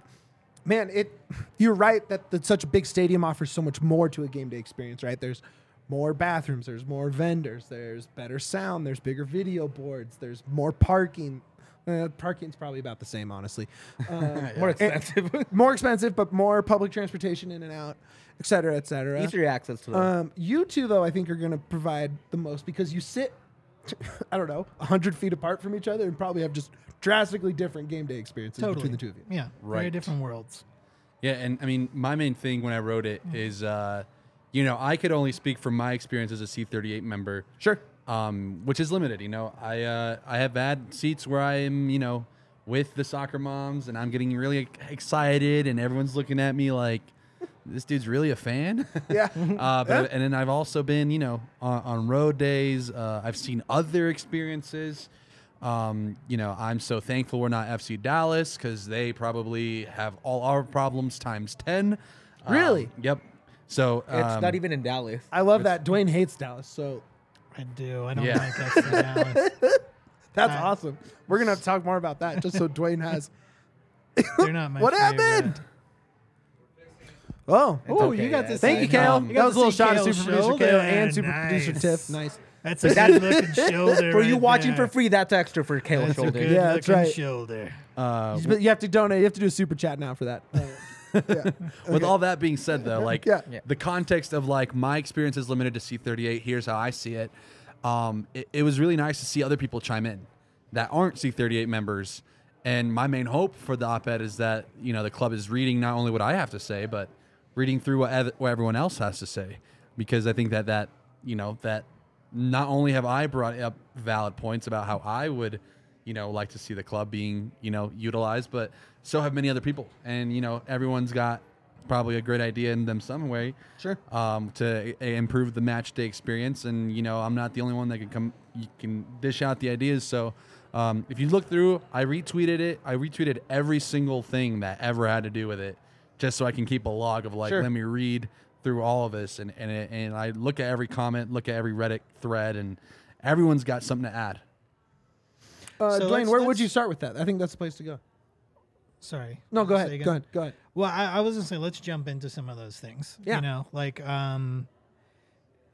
man, it. [LAUGHS] You're right that, that such a big stadium offers so much more to a game day experience. Right? There's more bathrooms. There's more vendors. There's better sound. There's bigger video boards. There's more parking. Uh, parking's probably about the same, honestly. [LAUGHS] Um, More and- expensive. [LAUGHS] more expensive, but more public transportation in and out, et cetera, et cetera. Easier access to them. Um, you two, though, I think are going to provide the most because you sit, [LAUGHS] I don't know, 100 feet apart from each other and probably have just drastically different game day experiences Totally. between the two of you. Yeah, very different worlds. Yeah, and I mean, my main thing when I wrote it is, uh, you know, I could only speak from my experience as a C38 member. Sure. um, which is limited. You know, I uh, I have had seats where I am, you know, with the soccer moms, and I'm getting really excited, and everyone's looking at me like, this dude's really a fan. [LAUGHS] [LAUGHS] Yeah. uh, but, and then I've also been, you know, on, on road days. Uh, I've seen other experiences. Um, you know, I'm so thankful we're not FC Dallas because they probably have all our problems times ten. Um, Really? yep. So It's um, not even in Dallas. I love that. Duane hates Dallas, so I do. I don't Yeah. like FC Dallas. [LAUGHS] that's Uh, awesome. We're gonna have to talk more about that, just so Duane has. [LAUGHS] They're not my What favorite. happened? Oh, Oh, okay, you got yeah, to it's thank you, Kale. Um, You that got was a little see shot of Kale's super producer shoulder. Kale and super producer Nice. Tiff. Nice. That's a good looking [LAUGHS] shoulder. For you right watching there. for free, that's extra for Kale's That's a shoulder. good Yeah, that's right. shoulder. uh, But you have to donate. You have to do a super chat now for that. Yeah. [LAUGHS] With all that being said, though, like Yeah. Yeah. the context of like my experience is limited to C38. Here's how I see it. Um, it, it was really nice to see other people chime in that aren't C38 members. And my main hope for the op-ed is that you know the club is reading not only what I have to say, but reading through what, ev- what everyone else has to say, because I think that that you know that not only have I brought up valid points about how I would you know like to see the club being you know utilized, but so have many other people, and you know everyone's got probably a great idea in them some way Sure. um, to a- improve the match day experience. And you know, I'm not the only one that can come. You can dish out the ideas. So um, if you look through, I retweeted it. I retweeted every single thing that ever had to do with it, just so I can keep a log of like, Sure. let me read through all of this, and and it, and I look at every comment, look at every Reddit thread, and everyone's got something to add. Uh, So Duane, let's- where would let's- you start with that? I think that's the place to go. Sorry. No, go Say ahead. again. Go ahead. Go ahead. Well, I, I was gonna say let's jump into some of those things. Yeah. You know, like um,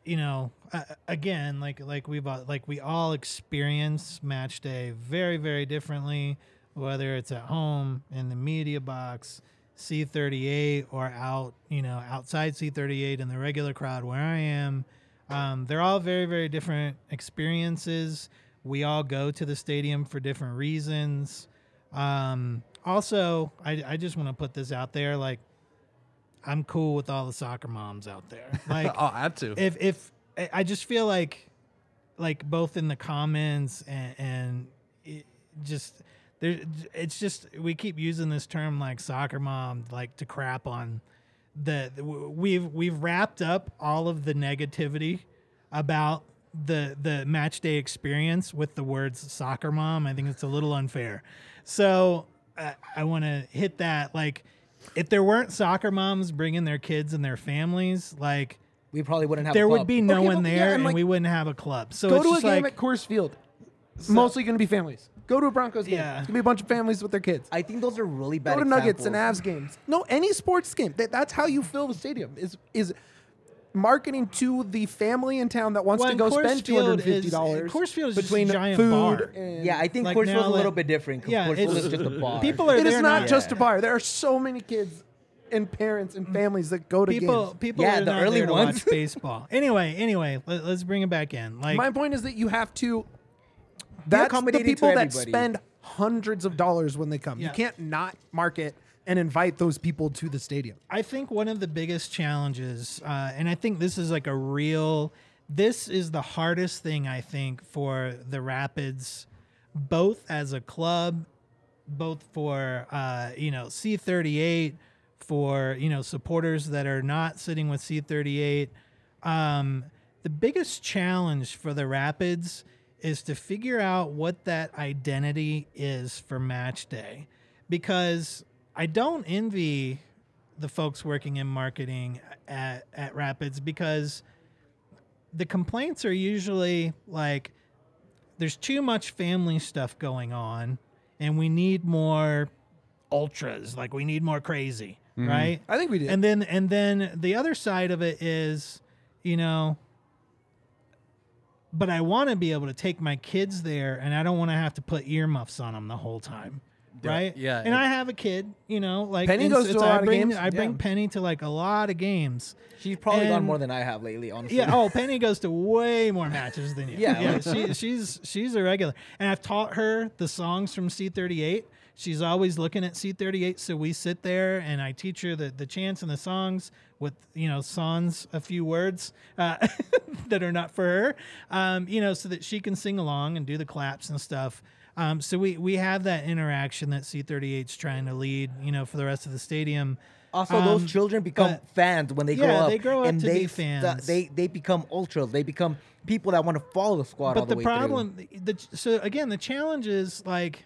you know, uh, again, like like we've all, like we all experience match day very very differently, whether it's at home in the media box, C38, or out you know outside C38 in the regular crowd where I am. Um, they're all very very different experiences. We all go to the stadium for different reasons. Um, also, I, I just want to put this out there. Like, I'm cool with all the soccer moms out there. [LAUGHS] Like, I'll add to. if if I- I just feel like, like both in the comments and, and it just there, it's just we keep using this term like soccer mom like to crap on the we've we've wrapped up all of the negativity about the the match day experience with the words soccer mom. I think it's a little unfair. So I, I want to hit that like if there weren't soccer moms bringing their kids and their families, like We probably wouldn't have. there a would be no Okay, one but yeah, there and, and like, we wouldn't have a club. So go it's to a game like at Coors Field. Mostly going to be families. Go to a Broncos game. Yeah. It's going to be a bunch of families with their kids. I think those are really bad. Go to Nuggets and. Avs games. No, any sports game. That, that's how you fill the stadium. Is is marketing to the family in town that wants Well, to go Coors spend two Field hundred fifty is- dollars. Coors Field is just a between giant food bar. and Yeah, I think Like Coors now Field's a little bit different. 'cause Yeah, Coors Field it's- is just a bar. people are it is not not- just a bar. There are so many kids and parents and mm. families that go to people games. people Yeah, are the not early there to ones. watch [LAUGHS] baseball. Anyway, anyway, let, us bring it back in. Like My point is that you have to. That's the accommodating to people that spend hundreds of dollars when they come. Yeah. You can't not market and invite those people to the stadium. I think one of the biggest challenges, uh, and I think this is like a real, this is the hardest thing I think for the Rapids, both as a club, both for uh, you know C38, for you know supporters that are not sitting with C38. Um, the biggest challenge for the Rapids is to figure out what that identity is for match day, because I don't envy the folks working in marketing at, at Rapids because the complaints are usually like there's too much family stuff going on and we need more ultras like we need more crazy mm-hmm. right? I think we did. and then and then the other side of it is you know but i want to be able to take my kids there and i don't want to have to put earmuffs on them the whole time right yeah, and i have a kid you know like Penny goes to a I lot of bring, games, i bring yeah. penny to like a lot of games She's probably gone And- more than I have lately. Honestly. yeah. Oh, Penny goes to way more matches than you. [LAUGHS] Yeah. Yeah. She, she's she's a regular, and I've taught her the songs from C38. She's always looking at C38, so we sit there and I teach her the, the chants and the songs with you know sans a few words. Uh, [LAUGHS] that are not for her, um, you know, so that she can sing along and do the claps and stuff. Um, so we we have that interaction that C38's trying to lead, you know, for the rest of the stadium. Also, Um, those children become but- fans when they grow up. they grow up and to they be st- fans. they they become ultras. They become people that want to follow the squad all but the, the problem the, so again the challenge is like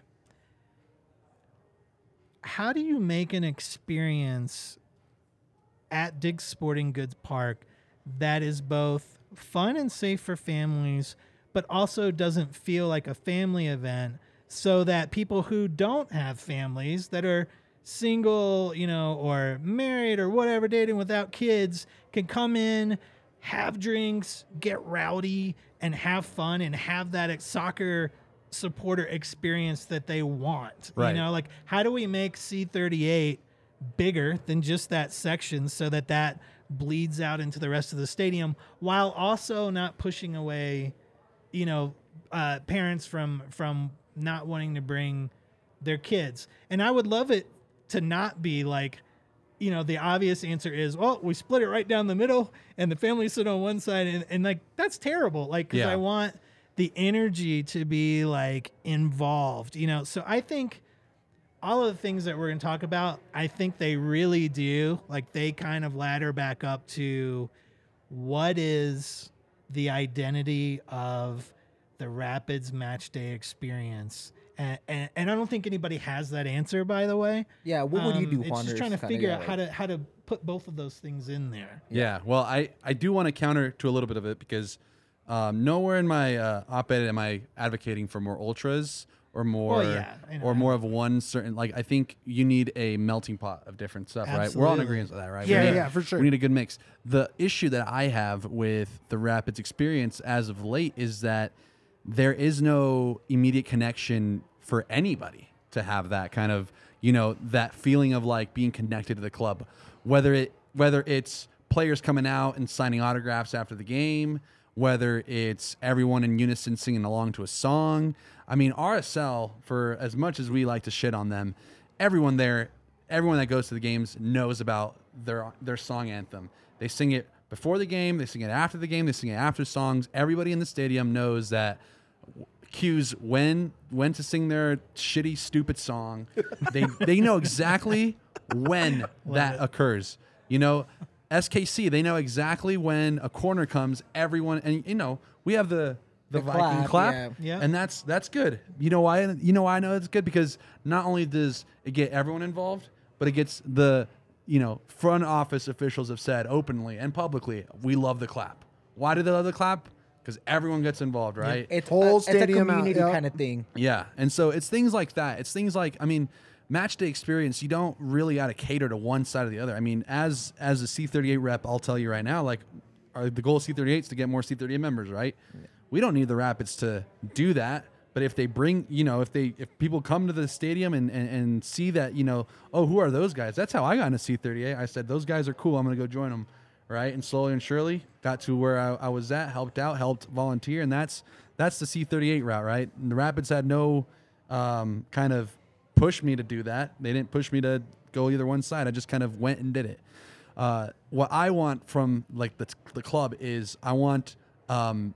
how do you make an experience at Dick's Sporting Goods Park that is both fun and safe for families but also doesn't feel like a family event so that people who don't have families that are single, you know, or married or whatever, dating without kids can come in, have drinks, get rowdy, and have fun and have that soccer supporter experience that they want. Right. You know, like how do we make C38 bigger than just that section so that that bleeds out into the rest of the stadium while also not pushing away you know uh, parents from from not wanting to bring their kids and i would love it to not be like you know the obvious answer is well we split it right down the middle and the family sit on one side and, and like that's terrible like because Yeah. i want the energy to be like involved you know so i think all of the things that we're going to talk about, I think they really do. Like they kind of ladder back up to what is the identity of the Rapids match day experience. And, and, and I don't think anybody has that answer, by the way. Yeah, what would you Um, do, It's Juan, just trying to figure out how to how to put both of those things in there. Yeah. Well, I, I do want to counter to a little bit of it because um, nowhere in my uh, op-ed am I advocating for more ultras or more Well, yeah, or more of one certain. Like I think you need a melting pot of different stuff, right? We're all in agreement with that, right? Yeah, need, yeah, for sure. We need a good mix. The issue that I have with the Rapids experience as of late is that there is no immediate connection for anybody to have that kind of you know that feeling of like being connected to the club whether it whether it's players coming out and signing autographs after the game whether it's everyone in unison singing along to a song. I mean rsl for as much as we like to shit on them everyone there everyone that goes to the games knows about their their song anthem. They sing it before the game they sing it after the game they sing it after songs. Everybody in the stadium knows that cues when when to sing their shitty stupid song. They they know exactly when [LAUGHS] that occurs. You know skc they know exactly when a corner comes everyone and you know we have the the, The viking clap, clap, yeah. Yeah. and that's that's good you know why you know why i know it's good because not only does it get everyone involved but it gets the you know front office officials have said openly and publicly we love the clap why do they love the clap because everyone gets involved right It's Whole a, stadium it's a out, community yeah. kind of thing. yeah, and so it's things like that. It's things like I mean, match day experience. You don't really got to cater to one side or the other. I mean, as as a C38 rep, I'll tell you right now, like, our, the goal of C38 is to get more C38 members, right? We don't need the Rapids to do that. But if they bring, you know, if they if people come to the stadium and, and, and see that, you know, oh, who are those guys? That's how I got into C38. I said those guys are cool. I'm gonna go join them, right? And slowly and surely got to where I, I was at, helped out, helped volunteer, and that's that's the C38 route, right? And the Rapids had no um, kind of push me to do that. They didn't push me to go either one side. I just kind of went and did it. Uh, what I want from like the, the club is I want um,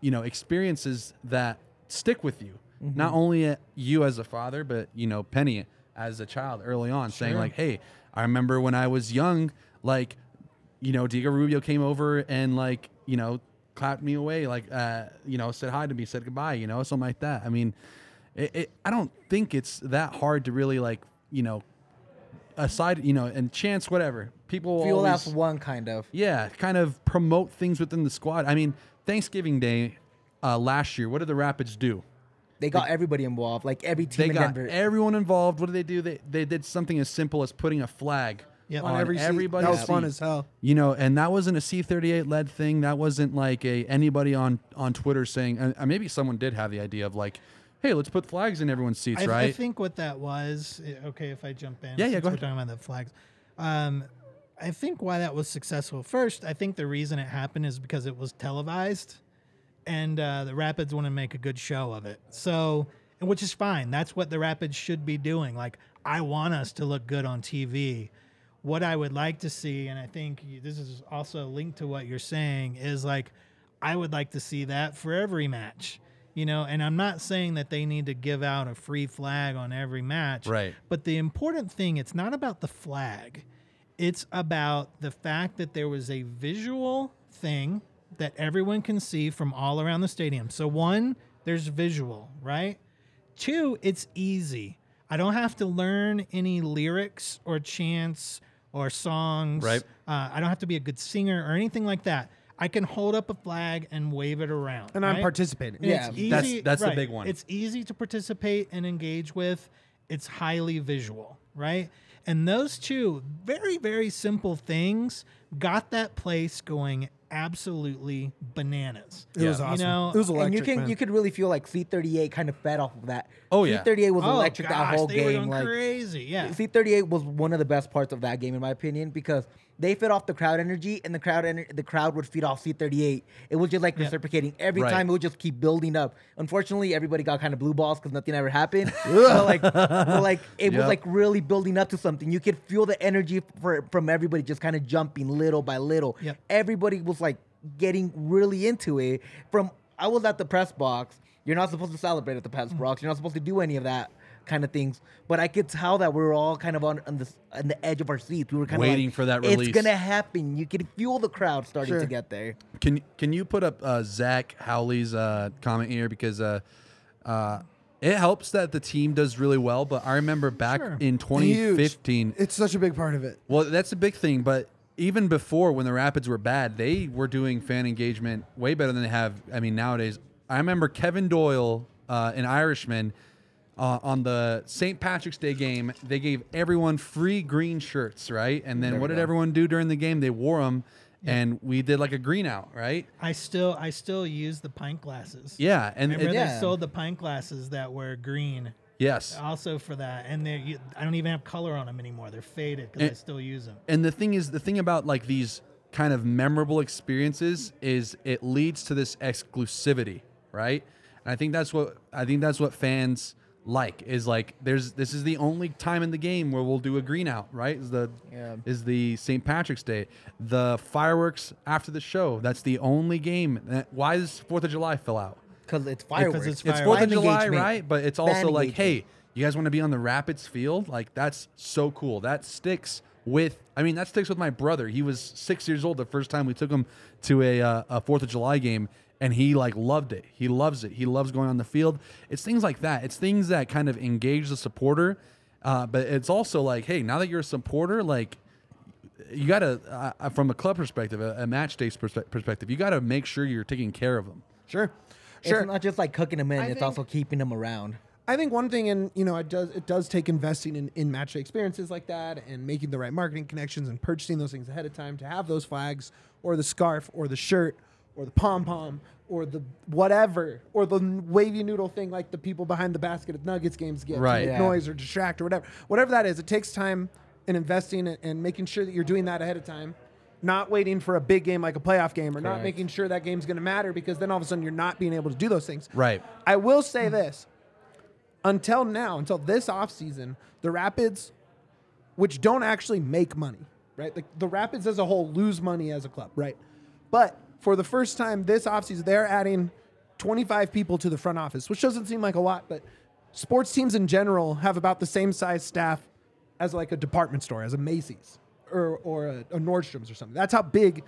you know experiences that stick with you, not only at you as a father, but you know Penny as a child early on, saying like, "Hey, I remember when I was young, like you know, Diego Rubio came over and like, you know, clapped me away, like, uh, you know, said hi to me, said goodbye, you know, something like that. I mean, it, it, I don't think it's that hard to really like, you know, aside, you know, and chance, whatever. People will Feel always, that's one kind of. yeah, kind of promote things within the squad. I mean, Thanksgiving Day uh, last year, what did the Rapids do? They got everybody involved, like every team They in got Denver. everyone involved. What did they do? They they did something as simple as putting a flag Yep. on, On every seat. everybody's That was fun as hell. You know, and that wasn't a C38 led thing. That wasn't like a anybody on on Twitter saying. Uh, maybe someone did have the idea of like, hey, let's put flags in everyone's seats, I, right? I think what that was. eh, Okay, if I jump in. Yeah, yeah, go We're ahead. talking about the flags. Um, I think why that was successful. First, I think the reason it happened is because it was televised, and uh, the Rapids want to make a good show of it. So, which is fine. That's what the Rapids should be doing. Like, I want us to look good on TV. What I would like to see, and I think this is also linked to what you're saying, is like, I would like to see that for every match. You know, and I'm not saying that they need to give out a free flag on every match. Right. But the important thing, it's not about the flag. It's about the fact that there was a visual thing that everyone can see from all around the stadium. So one, there's visual, right? Two, it's easy. I don't have to learn any lyrics or chants or songs. Right. Uh, I don't have to be a good singer or anything like that. I can hold up a flag and wave it around. And I'm participating. And Yeah. easy, That's- that's the big one. It's easy to participate and engage with. It's highly visual, right? And those two very, very simple things got that place going absolutely bananas. It was awesome. You know, it was electric. and you can man. you could really feel like C38 kind of fed off of that. Oh, yeah. C38 was oh, electric gosh, that whole they were game. going Like crazy. Yeah. C38 was one of the best parts of that game in my opinion because they fed off the crowd energy and the crowd ener- the crowd would feed off C38. It was just like Yeah. reciprocating every Right. time. It would just keep building up. Unfortunately, everybody got kind of blue balls because nothing ever happened. [LAUGHS] but like, but like it was like really building up to something. You could feel the energy for, from everybody just kind of jumping little by little. Yep. Everybody was like getting really into it. From I was at the press box. You're not supposed to celebrate at the press mm-hmm. box. You're not supposed to do any of that kind of things. But I could tell that we were all kind of on, on the on the edge of our seats. We were kind of Waiting like, for that It's gonna happen. You could feel the crowd starting Sure. to get there. Can can you put up uh, Zach Howley's uh, comment here because uh, uh, it helps that the team does really well. But I remember back Sure. in 2015, Huge. It's such a big part of it. Well, that's a big thing, but even before when the Rapids were bad, they were doing fan engagement way better than they have. I mean, nowadays, I remember Kevin Doyle, uh, an Irishman, uh, on the St. Patrick's Day game, they gave everyone free green shirts, right? And then There what did go. everyone do during the game? They wore them, and we did like a green out, right? I still I still use the pint glasses. Yeah, and Remember it- they Yeah. sold the pint glasses that were green yes, also for that, and they you, I don't even have color on them anymore. They're faded because I And- still use them. and the thing is the thing about like these kind of memorable experiences is it leads to this exclusivity right and i think that's what i think that's what fans like is like there's this is the only time in the game where we'll do a green out right is the Yeah. is the st patrick's day the fireworks after the show that's the only game that, why does fourth of july fill out Because it's fireworks. it's it's Fireworks. Fourth of Fan July, engagement. right? But it's Fan also like, engagement. hey, you guys want to be on the Rapids field? Like that's so cool. That sticks with. I mean, that sticks with my brother. He was six years old the first time we took him to a uh, a Fourth of July game, and he like loved it. He loves it. He loves going on the field. It's things like that. It's things that kind of engage the supporter. Uh, but it's also like, hey, now that you're a supporter, like you got to, uh, from a club perspective, a, a match day perspe- perspective, you got to make sure you're taking care of them. Sure. Sure. It's not just like cooking them in. I it's think- also keeping them around. I think one thing, and you know, it does it does take investing in, in match day experiences like that, and making the right marketing connections, and purchasing those things ahead of time to have those flags, or the scarf, or the shirt, or the pom pom, or the whatever, or the wavy noodle thing like the people behind the basket at Nuggets games get, to Right. make Yeah. noise or distract or whatever, whatever that is. It takes time and investing and, and making sure that you're doing that ahead of time. Not waiting for a big game like a playoff game, or not making sure that game's going to matter because then all of a sudden you're not being able to do those things. Right. I will say this. Until now, until this offseason, the Rapids, which don't actually make money, right? The, the Rapids as a whole lose money as a club, right? But for the first time this offseason, they're adding 25 people to the front office, which doesn't seem like a lot, but sports teams in general have about the same size staff as like a department store, as a Macy's or, or a, a Nordstrom's or something. That's how big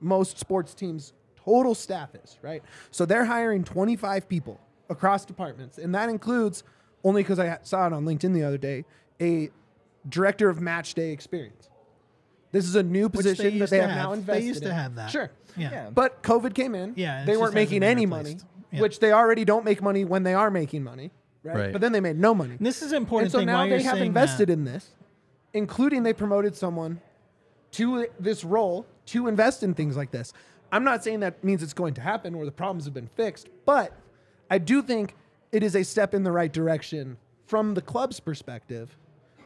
most sports teams' total staff is, right? So they're hiring 25 people across departments, and that includes only because I saw it on LinkedIn the other day, a director of match day experience. This is a new Which they position that they to have, now have. invested. They used to have that. Sure. Yeah. Yeah. But COVID came in. Yeah, They weren't making any replaced. money, Yeah. which they already don't make money when they are making money. Right. Right. But then they made no money. And this is an important And so thing. now they have invested that. in this, including they promoted someone to this role to invest in things like this. I'm not saying that means it's going to happen or the problems have been fixed, but I do think it is a step in the right direction from the club's perspective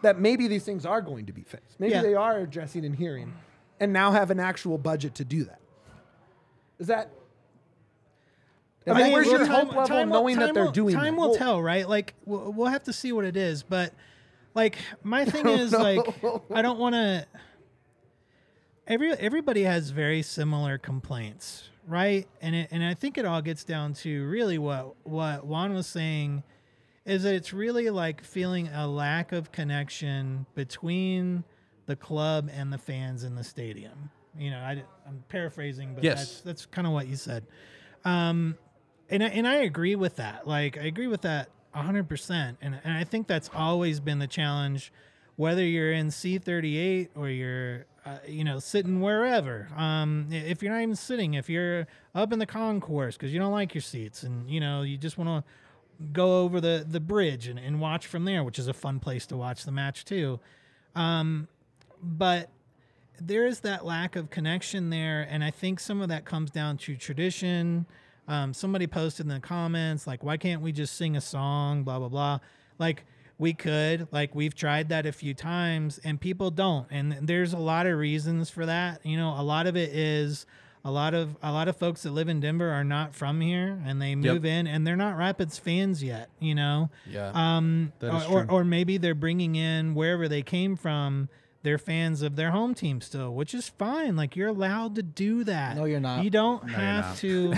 that maybe these things are going to be fixed. Maybe Yeah. they are addressing and hearing and now have an actual budget to do that. Is that I mean, where's your time- hope level time knowing that they're will- doing Time that? will Well- tell, right? Like we'll, we'll have to see what it is, but like my [LAUGHS] thing is like I don't want to. Every everybody has very similar complaints, right? And it, and I think it all gets down to really what what Juan was saying is that it's really like feeling a lack of connection between the club and the fans in the stadium. You know, I, am paraphrasing, but Yes. that's that's kind of what you said. Um, and I, and I agree with that. Like I agree with that 100%. And and I think that's always been the challenge whether you're in C38 or you're uh, you know sitting wherever. Um if you're not even sitting, if you're up in the concourse cuz you don't like your seats and you know you just want to go over the the bridge and, and watch from there, which is a fun place to watch the match too. Um but there is that lack of connection there, and I think some of that comes down to tradition. Um, somebody posted in the comments like, "Why can't we just sing a song?" Blah blah blah. Like we could, like we've tried that a few times, and people don't. And there's a lot of reasons for that. You know, a lot of it is a lot of a lot of folks that live in Denver are not from here, and they move in, and they're not Rapids fans yet. You know, Yeah. um, or, true. or maybe they're bringing in wherever they came from. They're fans of their home team still, which is fine. Like you're allowed to do that. No, you're not. You don't you're have to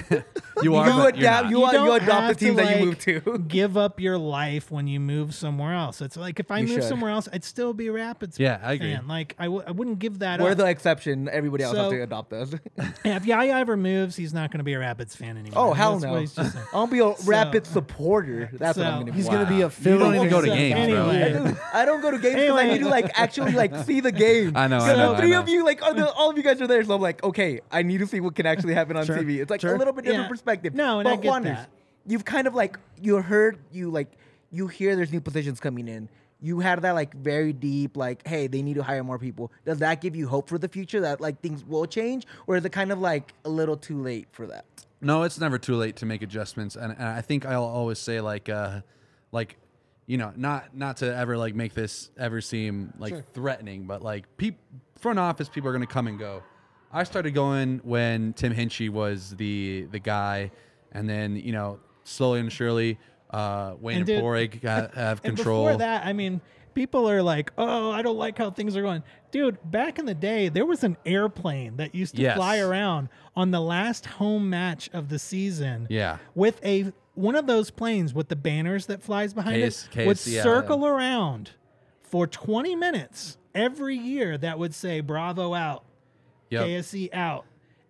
you are. you but you're adapt- not. you are- don't adopt the team to, that you like, move to. [LAUGHS] give up your life when you move somewhere else. It's like if I You move should. somewhere else, I'd still be a Rapids Yeah, I agree. fan. Like I w- I wouldn't give that up. We're up. the exception. Everybody else has to adopt us. Yeah, [LAUGHS] if Yaya ever moves, he's not going to be a Rapids fan anymore. oh hell That's no! what he's just saying. [LAUGHS] I'll be a rapid supporter. That's what I'm gonna be. He's Wow. gonna be a Philly. You don't even go to games, bro. I don't go to games because I need to like actually like see the game. I know, I So know, the I three know. of you, like all, the, all of you guys are there, so I'm like, okay, I need to see what can actually happen on Sure, TV. It's like sure. a little bit different Yeah. perspective. No, and but I get Juanners, that. You've kind of like you heard you like you hear there's new positions coming in. You had that like very deep like, hey, they need to hire more people. Does that give you hope for the future that like things will change, or is it kind of like a little too late for that? No, it's never too late to make adjustments, and, and I think I'll always say like, uh, like, you know, not not to ever like make this ever seem like threatening, but like, peop, front office people are gonna come and go. I started going when Tim Hinchey was the the guy, and then you know, slowly and surely, uh, Wayne And and, dude- got have And control. before that, I mean, people are like, "Oh, I don't like how things are going." Dude, back in the day, there was an airplane that used to Yes. fly around on the last home match of the season. Yeah. With a one of those planes with the banners that flies behind KS it would KS, yeah, circle around for 20 minutes every year that would say Bravo out, Yep. KSE out.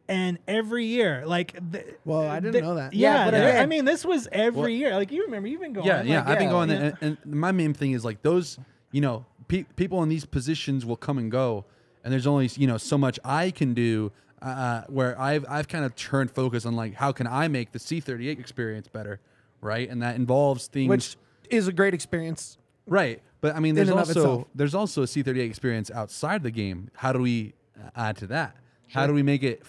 And every year, like, th- Well, I didn't th- know that. Yeah, Yeah, but th- I again- mean, this was every Well- year. Like, you remember, you've been going. Yeah, yeah. I've been going yeah. and, and my main thing is like those, you know, pe- people in these positions will come and go, and there's only you know so much I can do. Uh, where I've I've kind of turned focus on like how can I make the C38 experience better, right? And that involves things, which is a great experience. right? But I mean, there's also there's also a C38 experience outside the game. How do we add to that? How do we make it